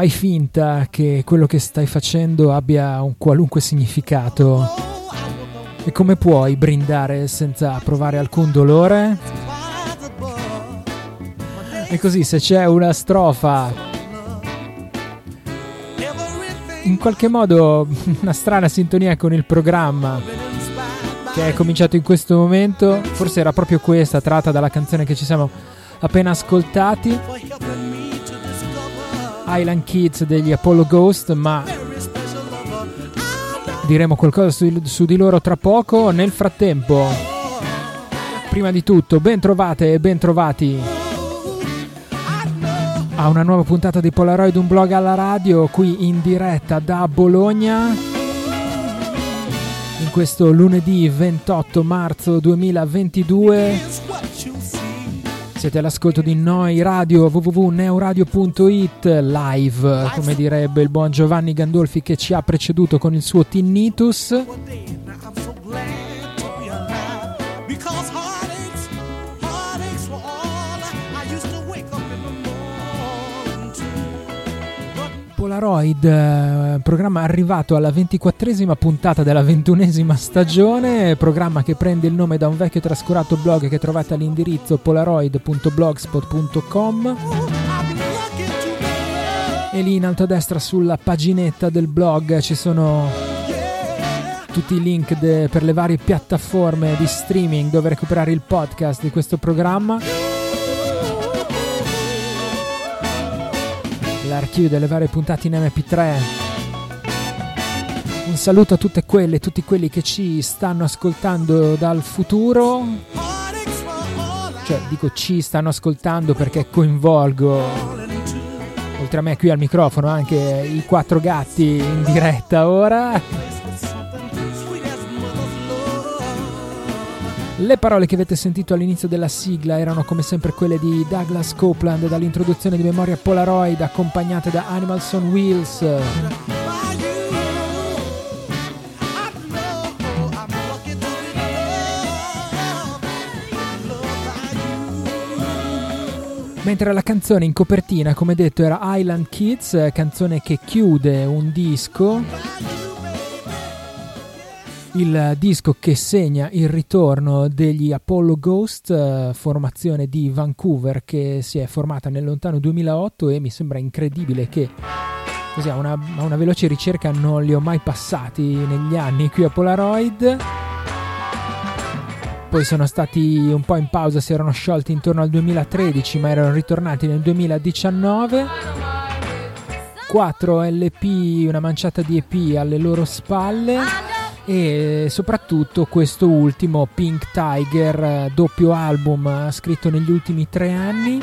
Fai finta che quello che stai facendo abbia un qualunque significato. E come puoi brindare senza provare alcun dolore? E così se c'è una strofa in qualche modo una strana sintonia con il programma che è cominciato in questo momento, forse era proprio questa tratta dalla canzone che ci siamo appena ascoltati. Island Kids degli Apollo Ghost, ma diremo qualcosa su, su di loro tra poco. Nel frattempo, prima di tutto, ben trovate e ben trovati a una nuova puntata di Polaroid, un blog alla radio, qui in diretta da Bologna. In questo lunedì 28 marzo 2022 siete all'ascolto di Noi Radio www.neuradio.it live, come direbbe il buon Giovanni Gandolfi che ci ha preceduto con il suo Tinnitus. Polaroid, eh, programma arrivato alla ventiquattresima puntata della ventunesima stagione, programma che prende il nome da un vecchio trascurato blog che trovate all'indirizzo polaroid.blogspot.com e lì in alto a destra sulla paginetta del blog ci sono tutti i link de- per le varie piattaforme di streaming dove recuperare il podcast di questo programma. L'archivio delle varie puntate in MP3. Un saluto a tutte quelle e tutti quelli che ci stanno ascoltando dal futuro. Cioè, dico ci stanno ascoltando perché coinvolgo, oltre a me qui al microfono, anche i quattro gatti in diretta ora. Le parole che avete sentito all'inizio della sigla erano come sempre quelle di Douglas Copeland dall'introduzione di Memoria Polaroid accompagnate da Animals on Wheels. Mentre la canzone in copertina, come detto, era Island Kids, canzone che chiude un disco il disco che segna il ritorno degli Apollo Ghost, eh, formazione di Vancouver che si è formata nel lontano 2008 e mi sembra incredibile che così a una, a una veloce ricerca non li ho mai passati negli anni qui a Polaroid. Poi sono stati un po' in pausa, si erano sciolti intorno al 2013 ma erano ritornati nel 2019. 4 LP, una manciata di EP alle loro spalle e soprattutto questo ultimo Pink Tiger eh, doppio album eh, scritto negli ultimi tre anni.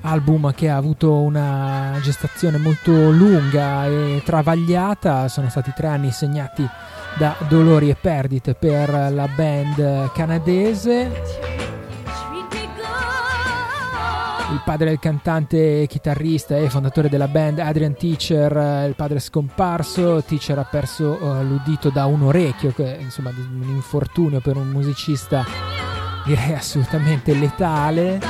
Album che ha avuto una gestazione molto lunga e travagliata. Sono stati tre anni segnati da dolori e perdite per la band canadese il padre del cantante chitarrista e fondatore della band Adrian Teacher, il padre scomparso, Teacher ha perso uh, l'udito da un orecchio, che insomma un infortunio per un musicista direi assolutamente letale.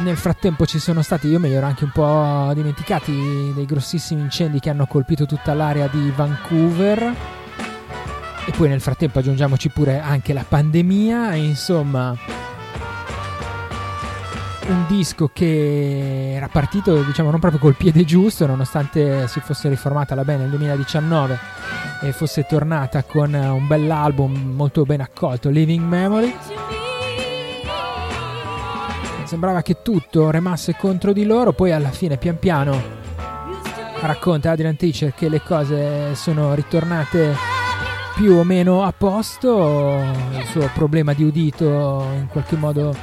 Nel frattempo ci sono stati, io me li ero anche un po' dimenticati, dei grossissimi incendi che hanno colpito tutta l'area di Vancouver. E poi nel frattempo aggiungiamoci pure anche la pandemia, insomma un disco che era partito diciamo non proprio col piede giusto nonostante si fosse riformata la band nel 2019 e fosse tornata con un bell'album molto ben accolto Living Memory. Sembrava che tutto remasse contro di loro poi alla fine pian piano racconta Adrian Teacher che le cose sono ritornate più o meno a posto il suo problema di udito in qualche modo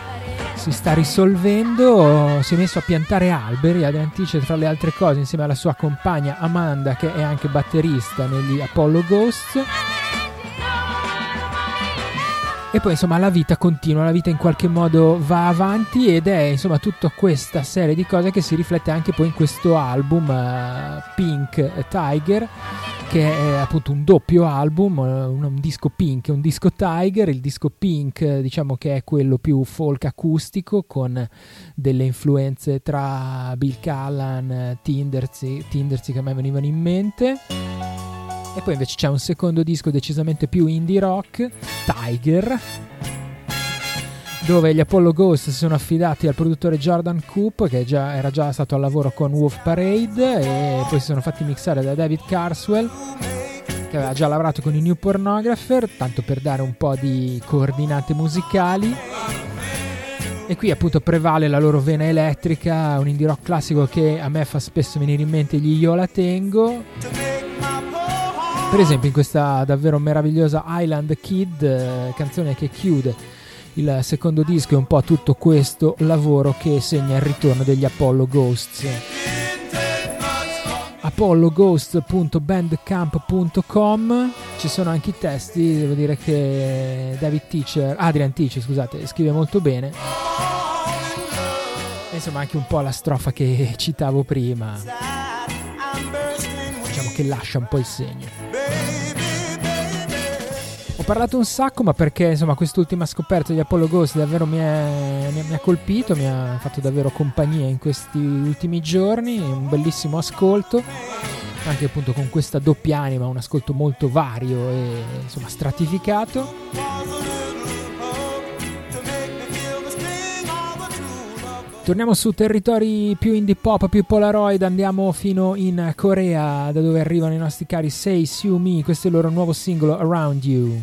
si sta risolvendo, si è messo a piantare alberi, ad Antice tra le altre cose insieme alla sua compagna Amanda che è anche batterista negli Apollo Ghosts. E poi insomma la vita continua, la vita in qualche modo va avanti ed è insomma tutta questa serie di cose che si riflette anche poi in questo album uh, Pink Tiger che è appunto un doppio album, un, un, disco Pink e un disco Tiger. Il disco Pink diciamo che è quello più folk acustico con delle influenze tra Bill Callan, Tindersy, Tindersy che a me venivano in mente. E poi invece c'è un secondo disco decisamente più indie rock, Tiger, dove gli Apollo Ghost si sono affidati al produttore Jordan Coop, che già, era già stato al lavoro con Wolf Parade, e poi si sono fatti mixare da David Carswell, che aveva già lavorato con i New Pornographer, tanto per dare un po' di coordinate musicali. E qui appunto prevale la loro vena elettrica, un indie rock classico che a me fa spesso venire in mente gli Io la tengo. Per esempio in questa davvero meravigliosa Island Kid, eh, canzone che chiude il secondo disco è un po' tutto questo lavoro che segna il ritorno degli Apollo Ghosts. apolloghost.bandcamp.com ci sono anche i testi, devo dire che David Teacher, Adrian Teacher scusate, scrive molto bene. E insomma anche un po' la strofa che citavo prima. Che lascia un po' il segno. Parlato un sacco, ma perché insomma quest'ultima scoperta di Apollo Ghost davvero mi, è, mi, ha colpito, mi ha fatto davvero compagnia in questi ultimi giorni, un bellissimo ascolto, anche appunto con questa doppia anima, un ascolto molto vario e insomma stratificato. Torniamo su territori più indie pop, più polaroid, andiamo fino in Corea, da dove arrivano i nostri cari Say Siu Mi, questo è il loro nuovo singolo Around You.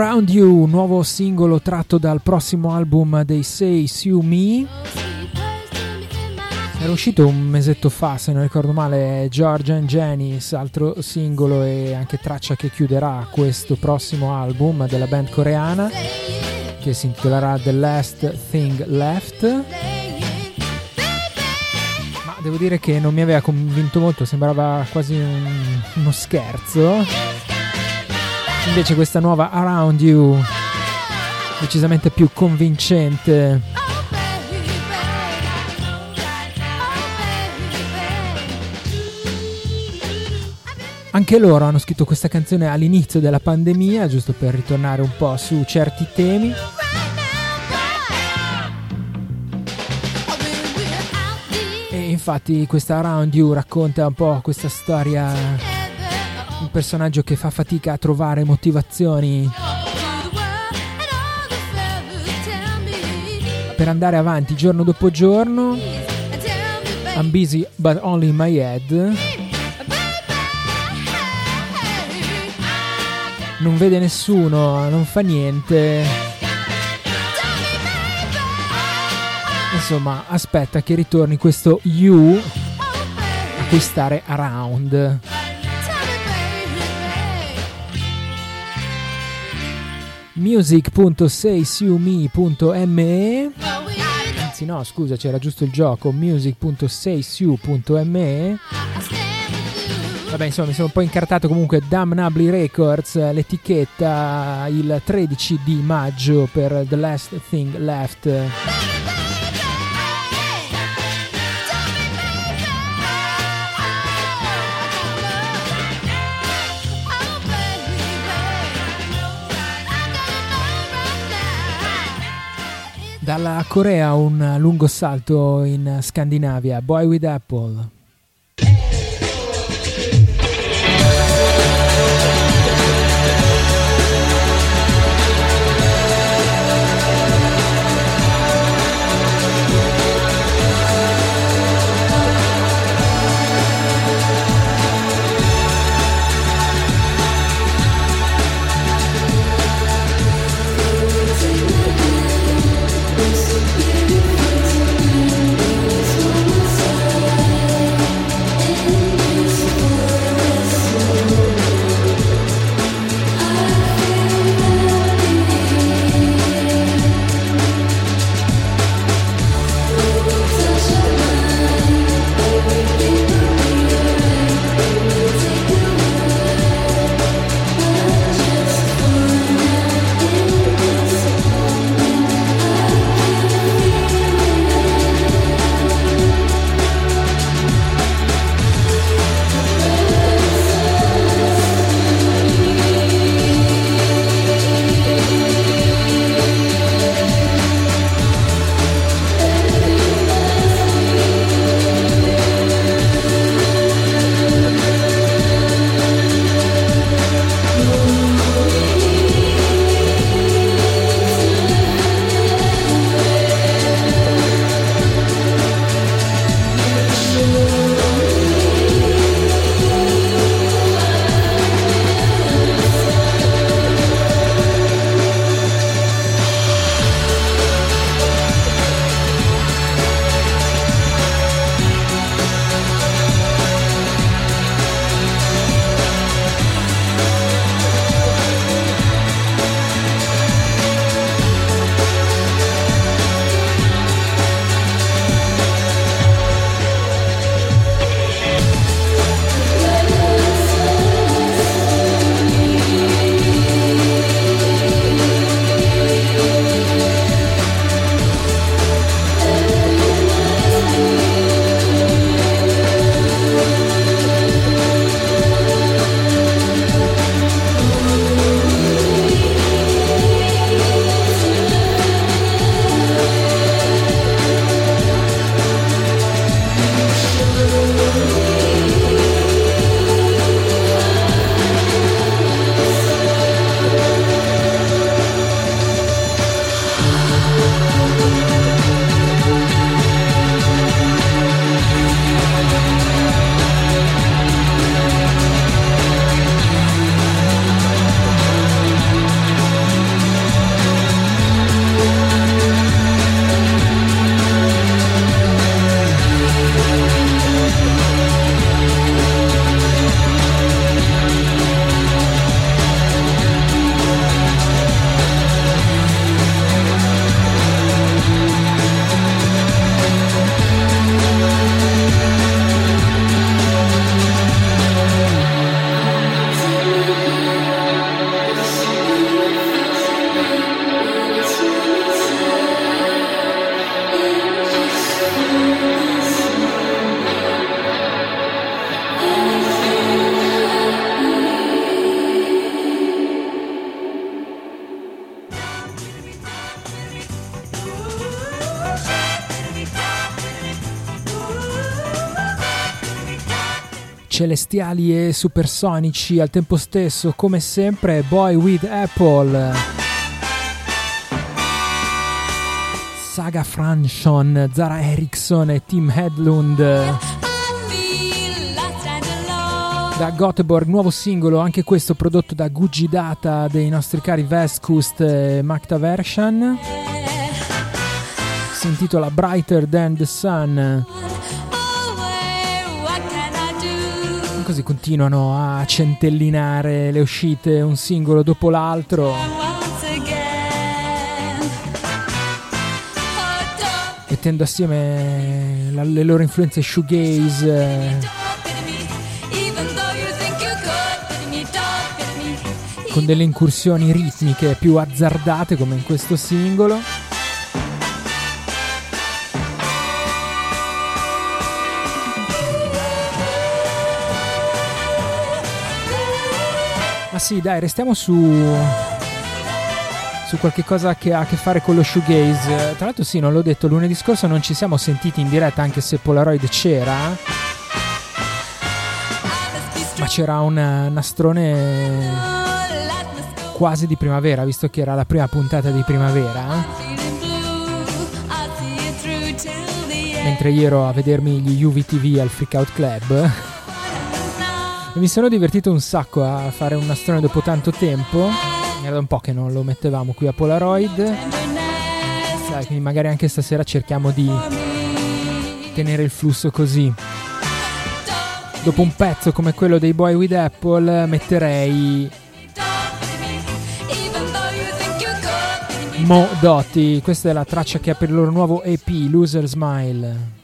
Around You, nuovo singolo tratto dal prossimo album dei Say Sue Me. Era uscito un mesetto fa, se non ricordo male, George and Janice, altro singolo e anche traccia che chiuderà questo prossimo album della band coreana che si intitolerà The Last Thing Left. Ma devo dire che non mi aveva convinto molto, sembrava quasi un, uno scherzo. Invece questa nuova Around You decisamente più convincente. Anche loro hanno scritto questa canzone all'inizio della pandemia, giusto per ritornare un po' su certi temi. E infatti questa Around You racconta un po' questa storia un personaggio che fa fatica a trovare motivazioni per andare avanti giorno dopo giorno. I'm busy but only in my head. Non vede nessuno, non fa niente. Insomma, aspetta che ritorni questo you a cui stare around. music.seisiumi.me anzi no scusa c'era giusto il gioco music.seisiu.me vabbè insomma mi sono un po' incartato comunque Damn Nably Records l'etichetta il 13 di maggio per The Last Thing Left Dalla Corea un lungo salto in Scandinavia, Boy with Apple. Celestiali e supersonici al tempo stesso, come sempre, Boy with Apple. Saga Franchon, Zara Eriksson e Tim Hedlund. Da Göteborg, nuovo singolo, anche questo prodotto da Gucci Data dei nostri cari Vestkust e Makta Vershan. Si intitola Brighter Than the Sun. Così continuano a centellinare le uscite un singolo dopo l'altro. Mettendo assieme la, le loro influenze shoegaze. Con delle incursioni ritmiche più azzardate come in questo singolo. Ma sì, dai, restiamo su su qualche cosa che ha a che fare con lo shoegaze. Tra l'altro sì, non l'ho detto, lunedì scorso non ci siamo sentiti in diretta anche se Polaroid c'era. Ma c'era un nastrone quasi di primavera, visto che era la prima puntata di primavera. Mentre io ero a vedermi gli UVTV al Freakout Club. E mi sono divertito un sacco a fare un nastrone dopo tanto tempo. Era da un po' che non lo mettevamo qui a Polaroid. Sai, quindi magari anche stasera cerchiamo di tenere il flusso così. Dopo un pezzo come quello dei Boy with Apple metterei Mo Dotti. Questa è la traccia che per il loro nuovo EP, Loser Smile.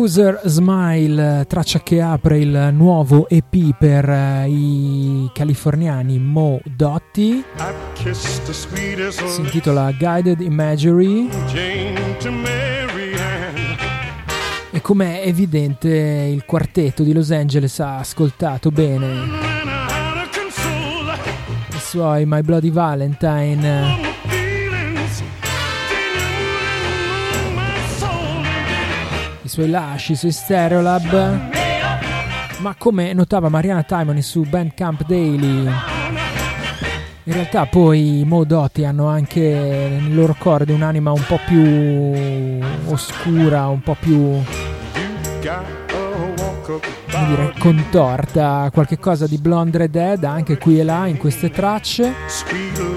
Loser Smile, traccia che apre il nuovo EP per uh, i californiani Mo Dotti. Si intitola Guided Imagery. E come è evidente il quartetto di Los Angeles ha ascoltato bene i suoi My Bloody Valentine suoi lasci, i suoi Stereolab. Ma come notava Mariana Timoni su Bandcamp Daily, in realtà poi i Modotti hanno anche nel loro core un'anima un po' più oscura, un po' più dire, contorta, qualche cosa di Blonde Red Dead anche qui e là in queste tracce.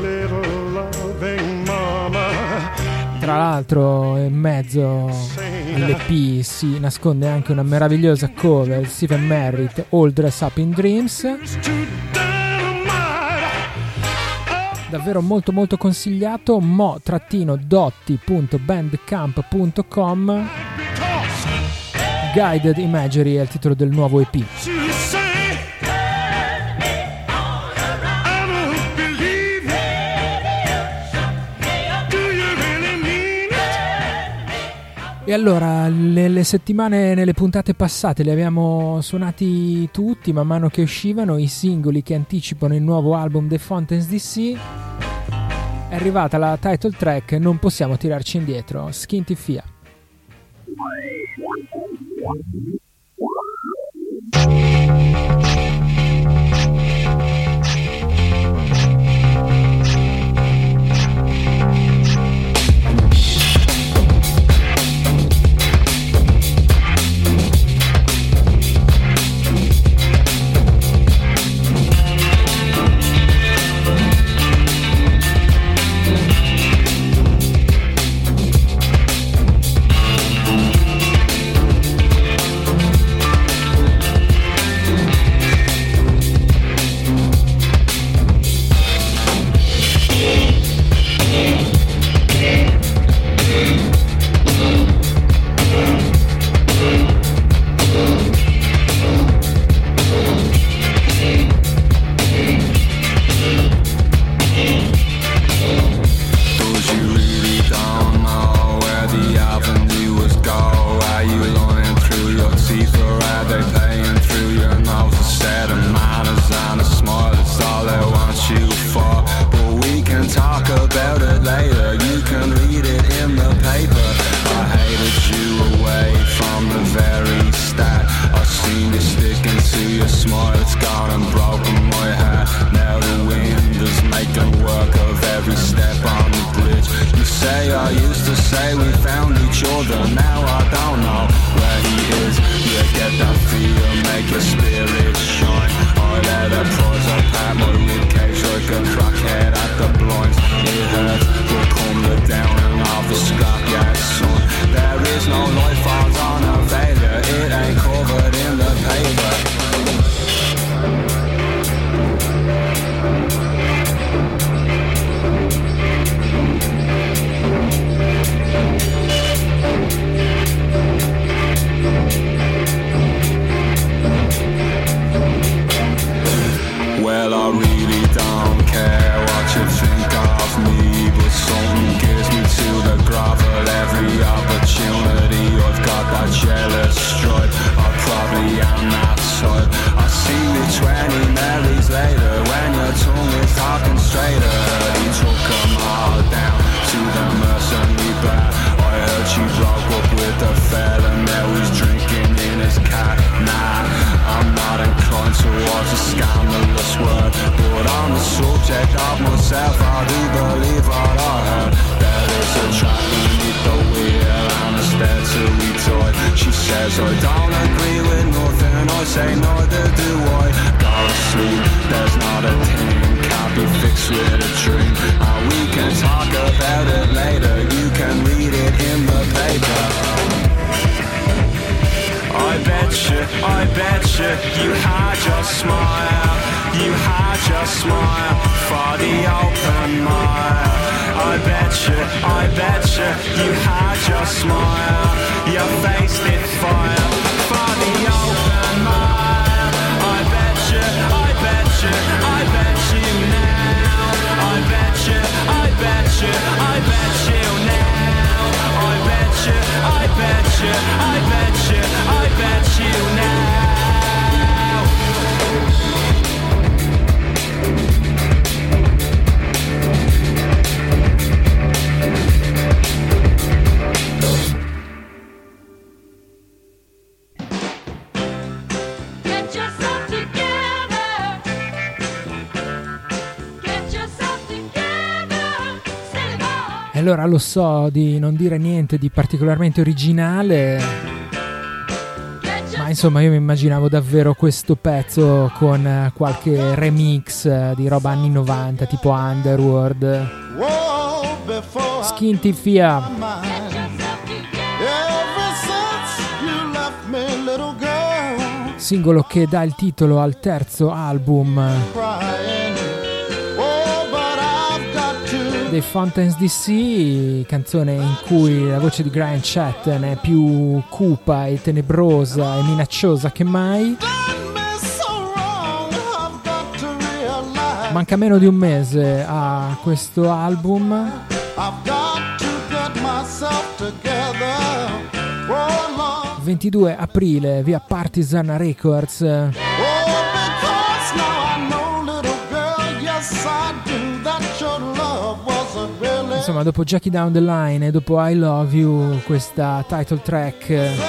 Tra l'altro in mezzo all'EP si nasconde anche una meravigliosa cover Stephen Merritt All Dress Up in Dreams. Davvero molto molto consigliato mo-dotti.bandcamp.com Guided Imagery è il titolo del nuovo EP E allora, nelle settimane, nelle puntate passate li abbiamo suonati tutti man mano che uscivano i singoli che anticipano il nuovo album The Fountains DC. È arrivata la title track Non possiamo tirarci indietro, Skinty Fia. Thank allora lo so di non dire niente di particolarmente originale, ma insomma io mi immaginavo davvero questo pezzo con eh, qualche remix eh, di roba anni 90 tipo Underworld, Skin Tifia. Singolo che dà il titolo al terzo album dei Fountains DC, canzone in cui la voce di Brian Chatton è più cupa e tenebrosa e minacciosa che mai. Manca meno di un mese a questo album. Together. Oh, Lord. 22 aprile via Partisan Records. Insomma, dopo Jackie Down the Line e dopo I Love You, questa title track end.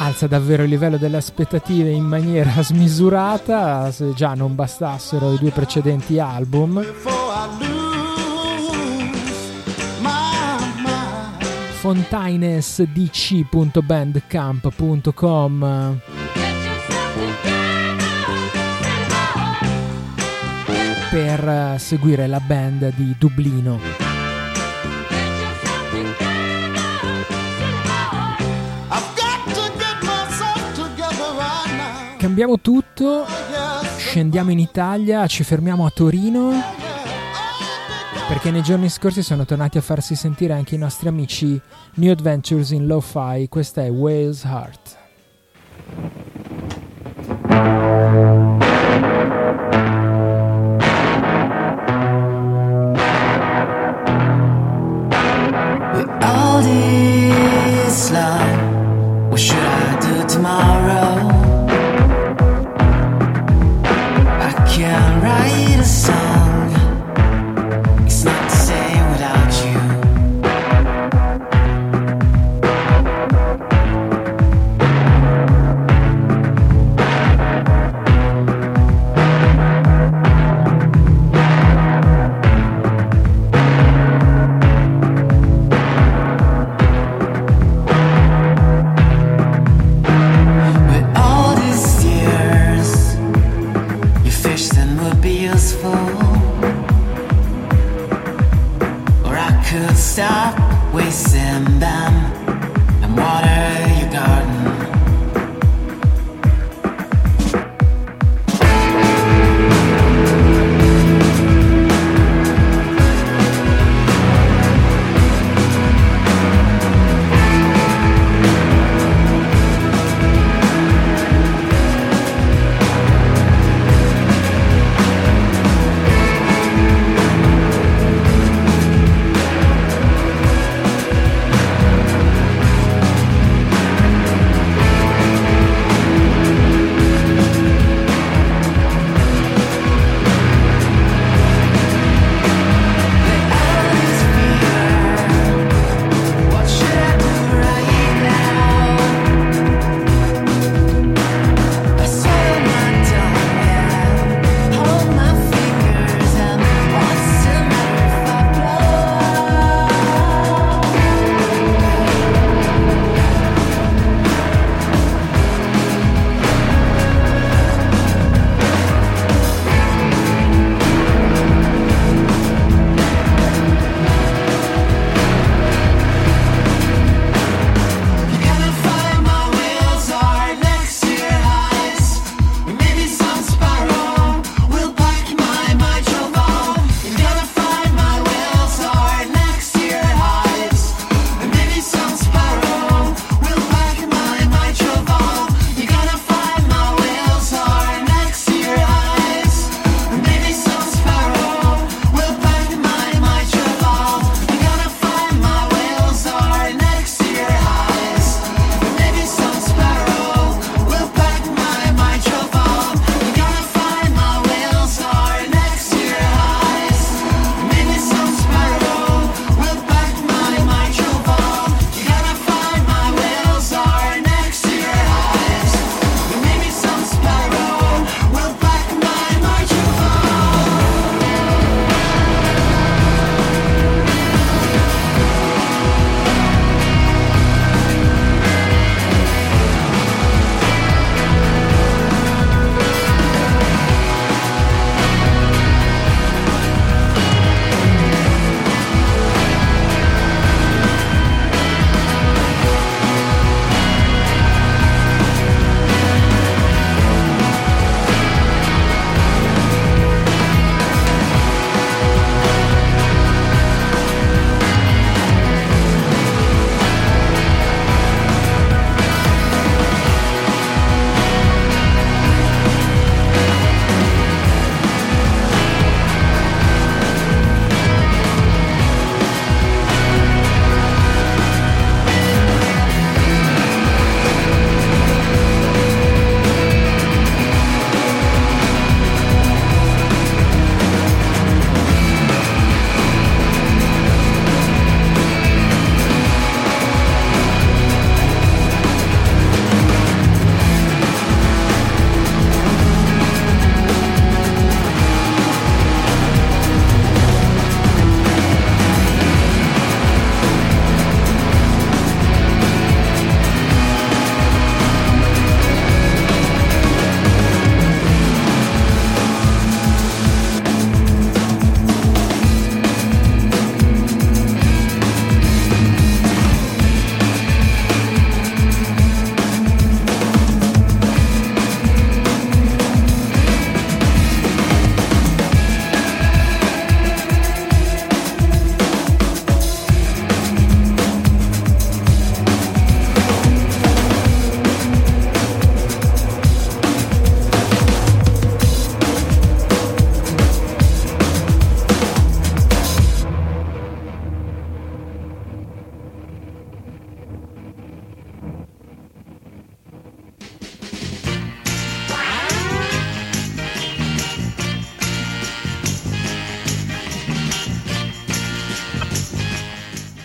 alza davvero il livello delle aspettative in maniera smisurata, se già non bastassero i due precedenti album. fontainesdc.bandcamp.com per eh, seguire la band di Dublino. Cambiamo tutto, scendiamo in Italia, ci fermiamo a Torino perché nei giorni scorsi sono tornati a farsi sentire anche i nostri amici New Adventures in Lo-Fi, questa è Whale's Heart.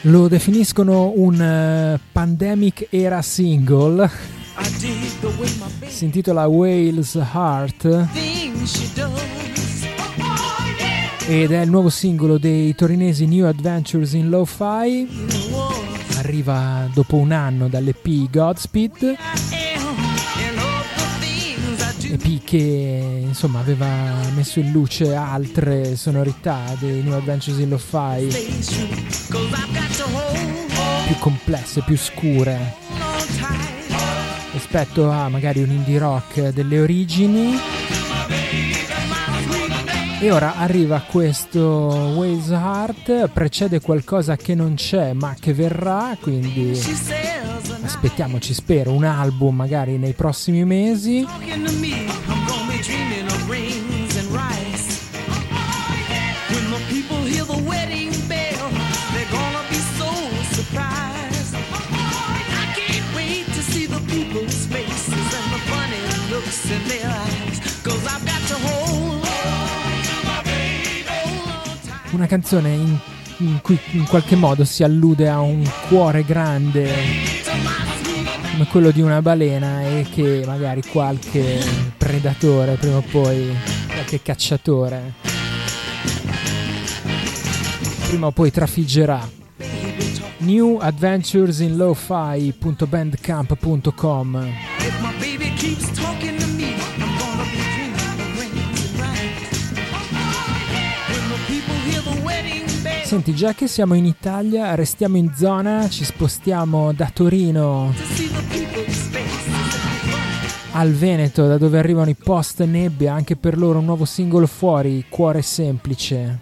Lo definiscono un eh, pandemic era single. Si intitola Whale's Heart ed è il nuovo singolo dei torinesi New Adventures in Lo-Fi. Arriva dopo un anno dall'EP Godspeed, EP che insomma aveva messo in luce altre sonorità dei New Adventures in Lo-Fi più complesse, più scure rispetto a magari un indie rock delle origini. E ora arriva questo Waze Heart, precede qualcosa che non c'è ma che verrà, quindi aspettiamoci, spero, un album magari nei prossimi mesi. Una canzone in, in cui in qualche modo si allude a un cuore grande come quello di una balena e che magari qualche predatore prima o poi, qualche cacciatore prima o poi trafiggerà. New Adventures in Lo-Fi.bandcamp.com Senti, già che siamo in Italia, restiamo in zona, ci spostiamo da Torino al Veneto, da dove arrivano i post nebbia, anche per loro un nuovo singolo fuori, Cuore semplice.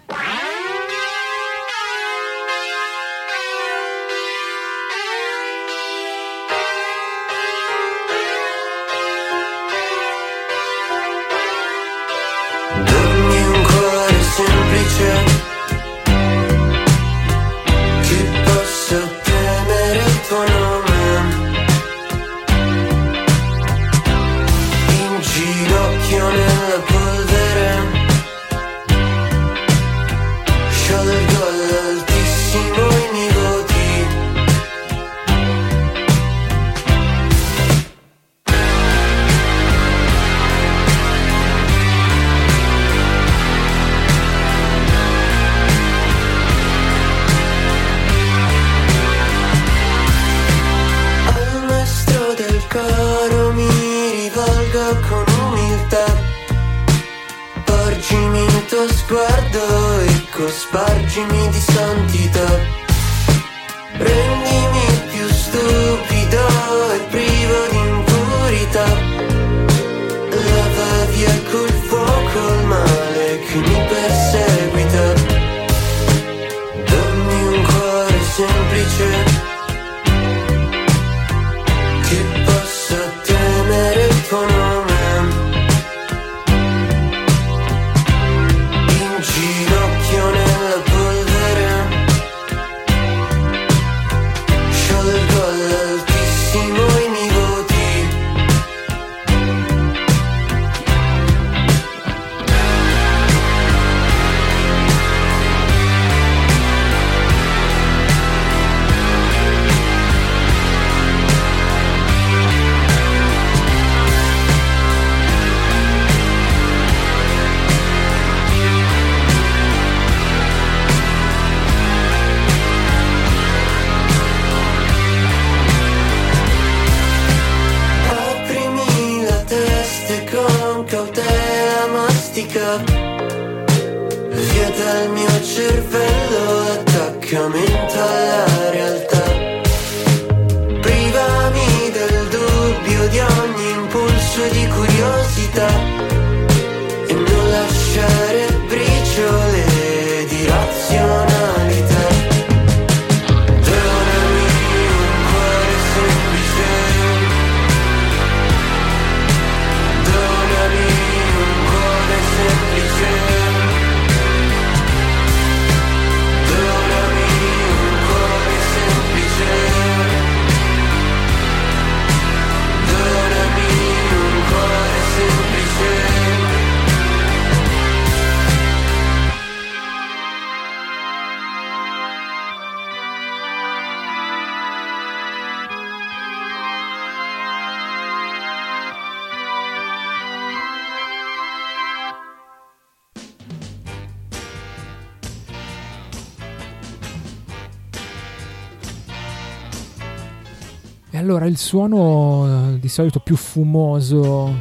Il suono eh, di solito più fumoso,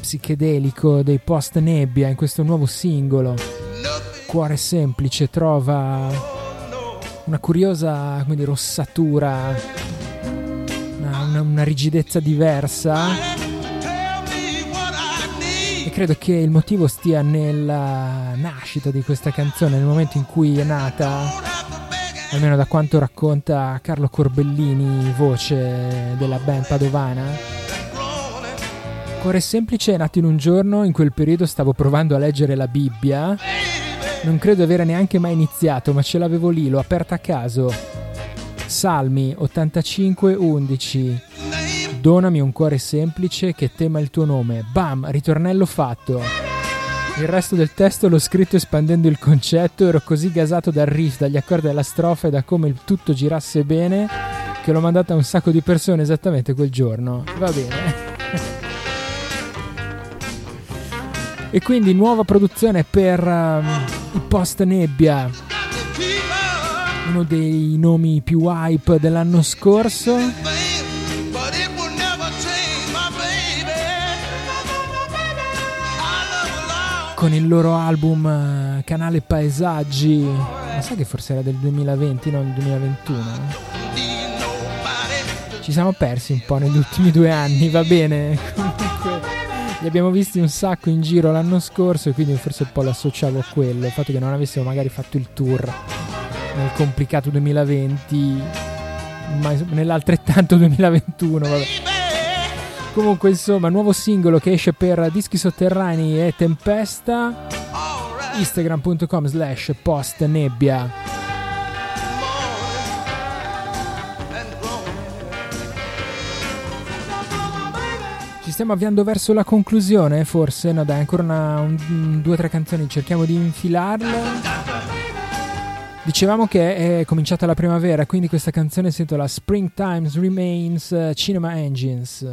psichedelico dei post nebbia in questo nuovo singolo, Cuore semplice, trova una curiosa dire, ossatura, una, una- una rigidezza diversa. E credo che il motivo stia nella nascita di questa canzone, nel momento in cui è nata, almeno da quanto racconta Carlo Corbellini, voce della band padovana. Cuore semplice è nato in un giorno, in quel periodo stavo provando a leggere la Bibbia. Non credo avere neanche mai iniziato, ma ce l'avevo lì, l'ho aperta a caso. Salmi 85, 11. Donami un cuore semplice che tema il tuo nome. Bam, ritornello fatto. Il resto del testo l'ho scritto espandendo il concetto, ero così gasato dal riff, dagli accordi della strofa e da come il tutto girasse bene che l'ho mandata a un sacco di persone esattamente quel giorno. Va bene. E quindi nuova produzione per um, i post nebbia, uno dei nomi più hype dell'anno scorso. Con il loro album eh, Canale Paesaggi. Ma sai che forse era del 2020, non del 2021? need nobody. Ci siamo persi un po' negli ultimi due anni, va bene. Li abbiamo visti un sacco in giro l'anno scorso e quindi forse un po' l'associavo a quello, il fatto che non avessimo magari fatto il tour nel complicato 2020, ma nell'altrettanto 2021, vabbè. Comunque, insomma, nuovo singolo che esce per Dischi Sotterranei e Tempesta. Instagram.com slash post nebbia. Ci stiamo avviando verso la conclusione, forse? No, dai, ancora una, un- due o tre canzoni, cerchiamo di infilarle. Dicevamo che è cominciata la primavera, quindi questa canzone si intitola Springtime's Remains eh, Cinema Engines.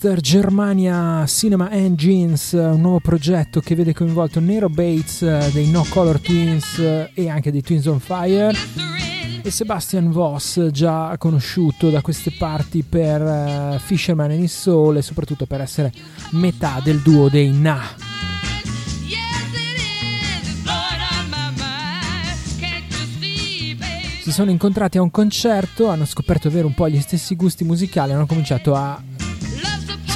Da Munster Germania Cinema Engines, un nuovo progetto che vede coinvolto Nero Bates eh, dei No Color Twins eh, e anche dei Twins on Fire e Sebastian Voss, già conosciuto da queste parti per eh, Fisherman and His Soul e soprattutto per essere metà del duo dei Na. Si sono incontrati a un concerto, hanno scoperto avere un po' gli stessi gusti musicali, hanno cominciato a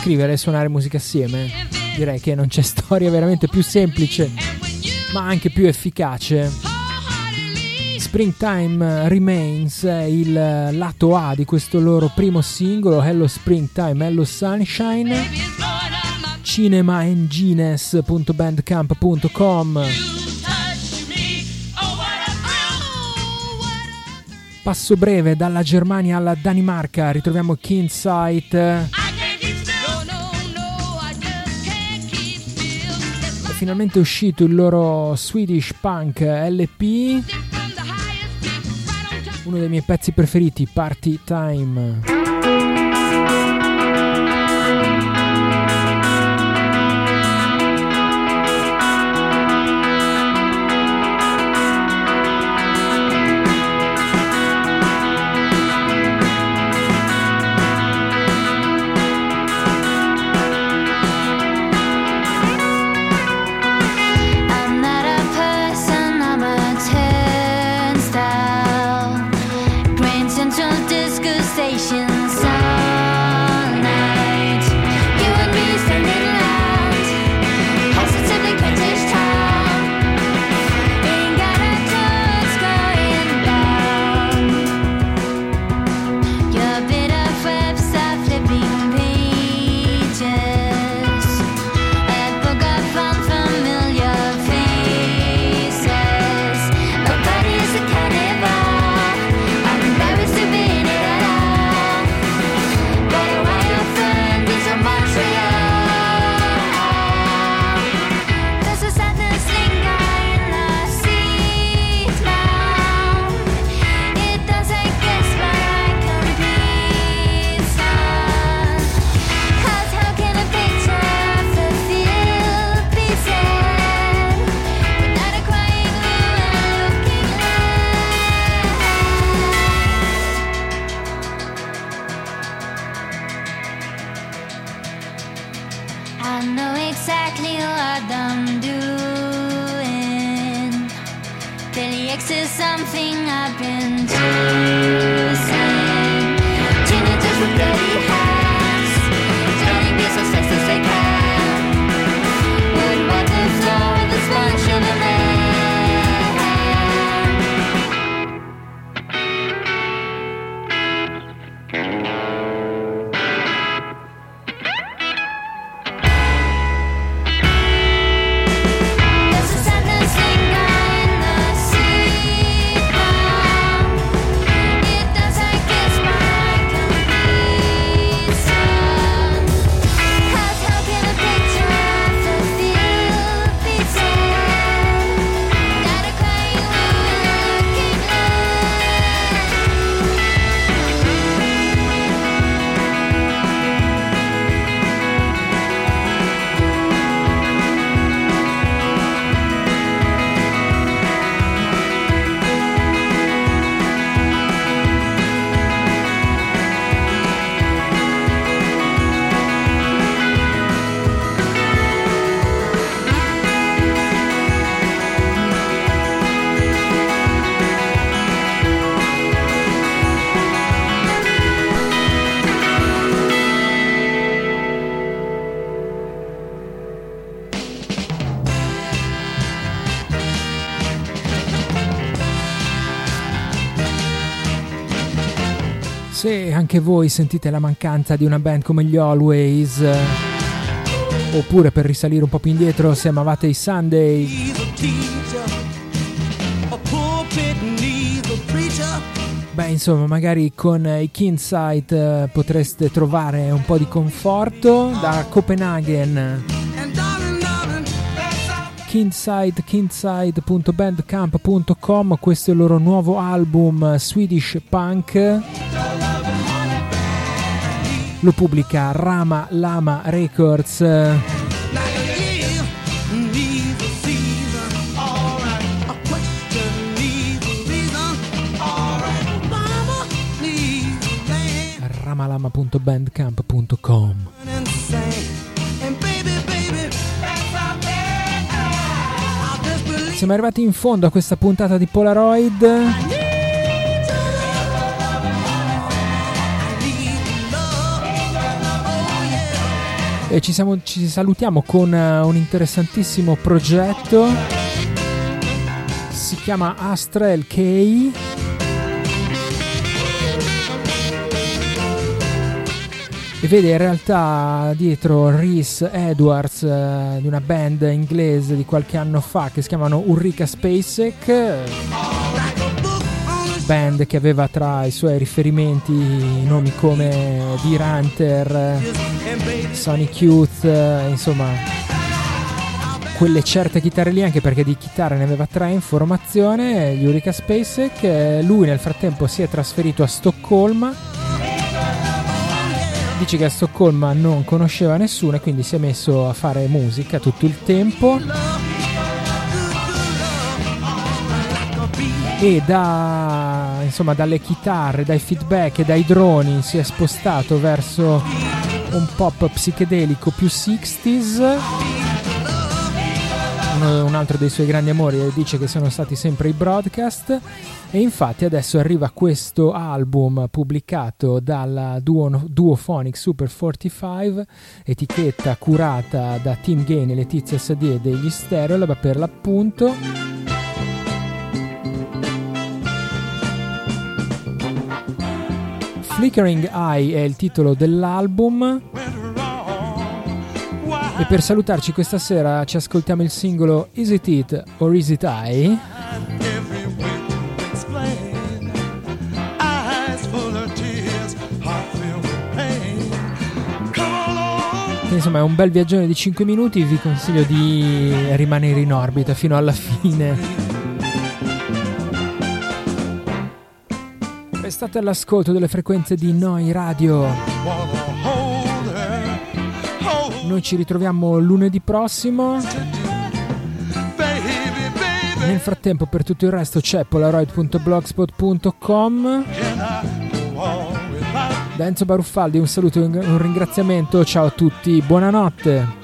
scrivere e suonare musica assieme. Direi che non c'è storia veramente più semplice, ma anche più efficace. Springtime Remains è il lato A di questo loro primo singolo, Hello Springtime, Hello Sunshine, cinemaengines.bandcamp.com. Passo breve dalla Germania alla Danimarca, ritroviamo Kinsight. Finalmente uscito il loro Swedish Punk LP, uno dei miei pezzi preferiti, Party Time. Anche voi sentite la mancanza di una band come gli Always, eh, oppure per risalire un po' più indietro, se amavate i Sunday, beh insomma magari con i Kinsight eh, potreste trovare un po' di conforto da Copenaghen. Kinside, kinside.bandcamp.com, questo è il loro nuovo album eh, Swedish Punk. Lo pubblica Rama Lama Records. Ramalama.bandcamp.com Siamo arrivati in fondo a questa puntata di Polaroid. E ci, siamo- ci salutiamo con eh, un interessantissimo progetto. Si chiama Astrel K. E vede in realtà dietro Reese Edwards eh, di una band inglese di qualche anno fa che si chiamano Ulrika Spacek. Band che aveva tra i suoi riferimenti nomi come Deer Hunter, Sonic Youth, eh, insomma, quelle certe chitarre lì, anche perché di chitarre ne aveva tre in formazione. Eureka Spacek, lui nel frattempo si è trasferito a Stoccolma. Dice che a Stoccolma non conosceva nessuno e quindi si è messo a fare musica tutto il tempo. E da, insomma, dalle chitarre, dai feedback e dai droni si è spostato verso un pop psichedelico più 60s. Uno- un altro dei suoi grandi amori e dice che sono stati sempre i broadcast e infatti adesso arriva questo album pubblicato dalla Duo, Duophonic Super 45 etichetta curata da Tim Gain e Letizia Sadie degli Stereolab per l'appunto Flickering Eye è il titolo dell'album e per salutarci questa sera ci ascoltiamo il singolo Is It It or Is It I? Insomma è un bel viaggione di 5 minuti, vi consiglio di rimanere in orbita fino alla fine. Restate all'ascolto delle frequenze di Noi Radio. Noi ci ritroviamo lunedì prossimo. Nel frattempo per tutto il resto c'è polaroid.blogspot.com. Da Enzo Baruffaldi un saluto e un ringraziamento, ciao a tutti, buonanotte.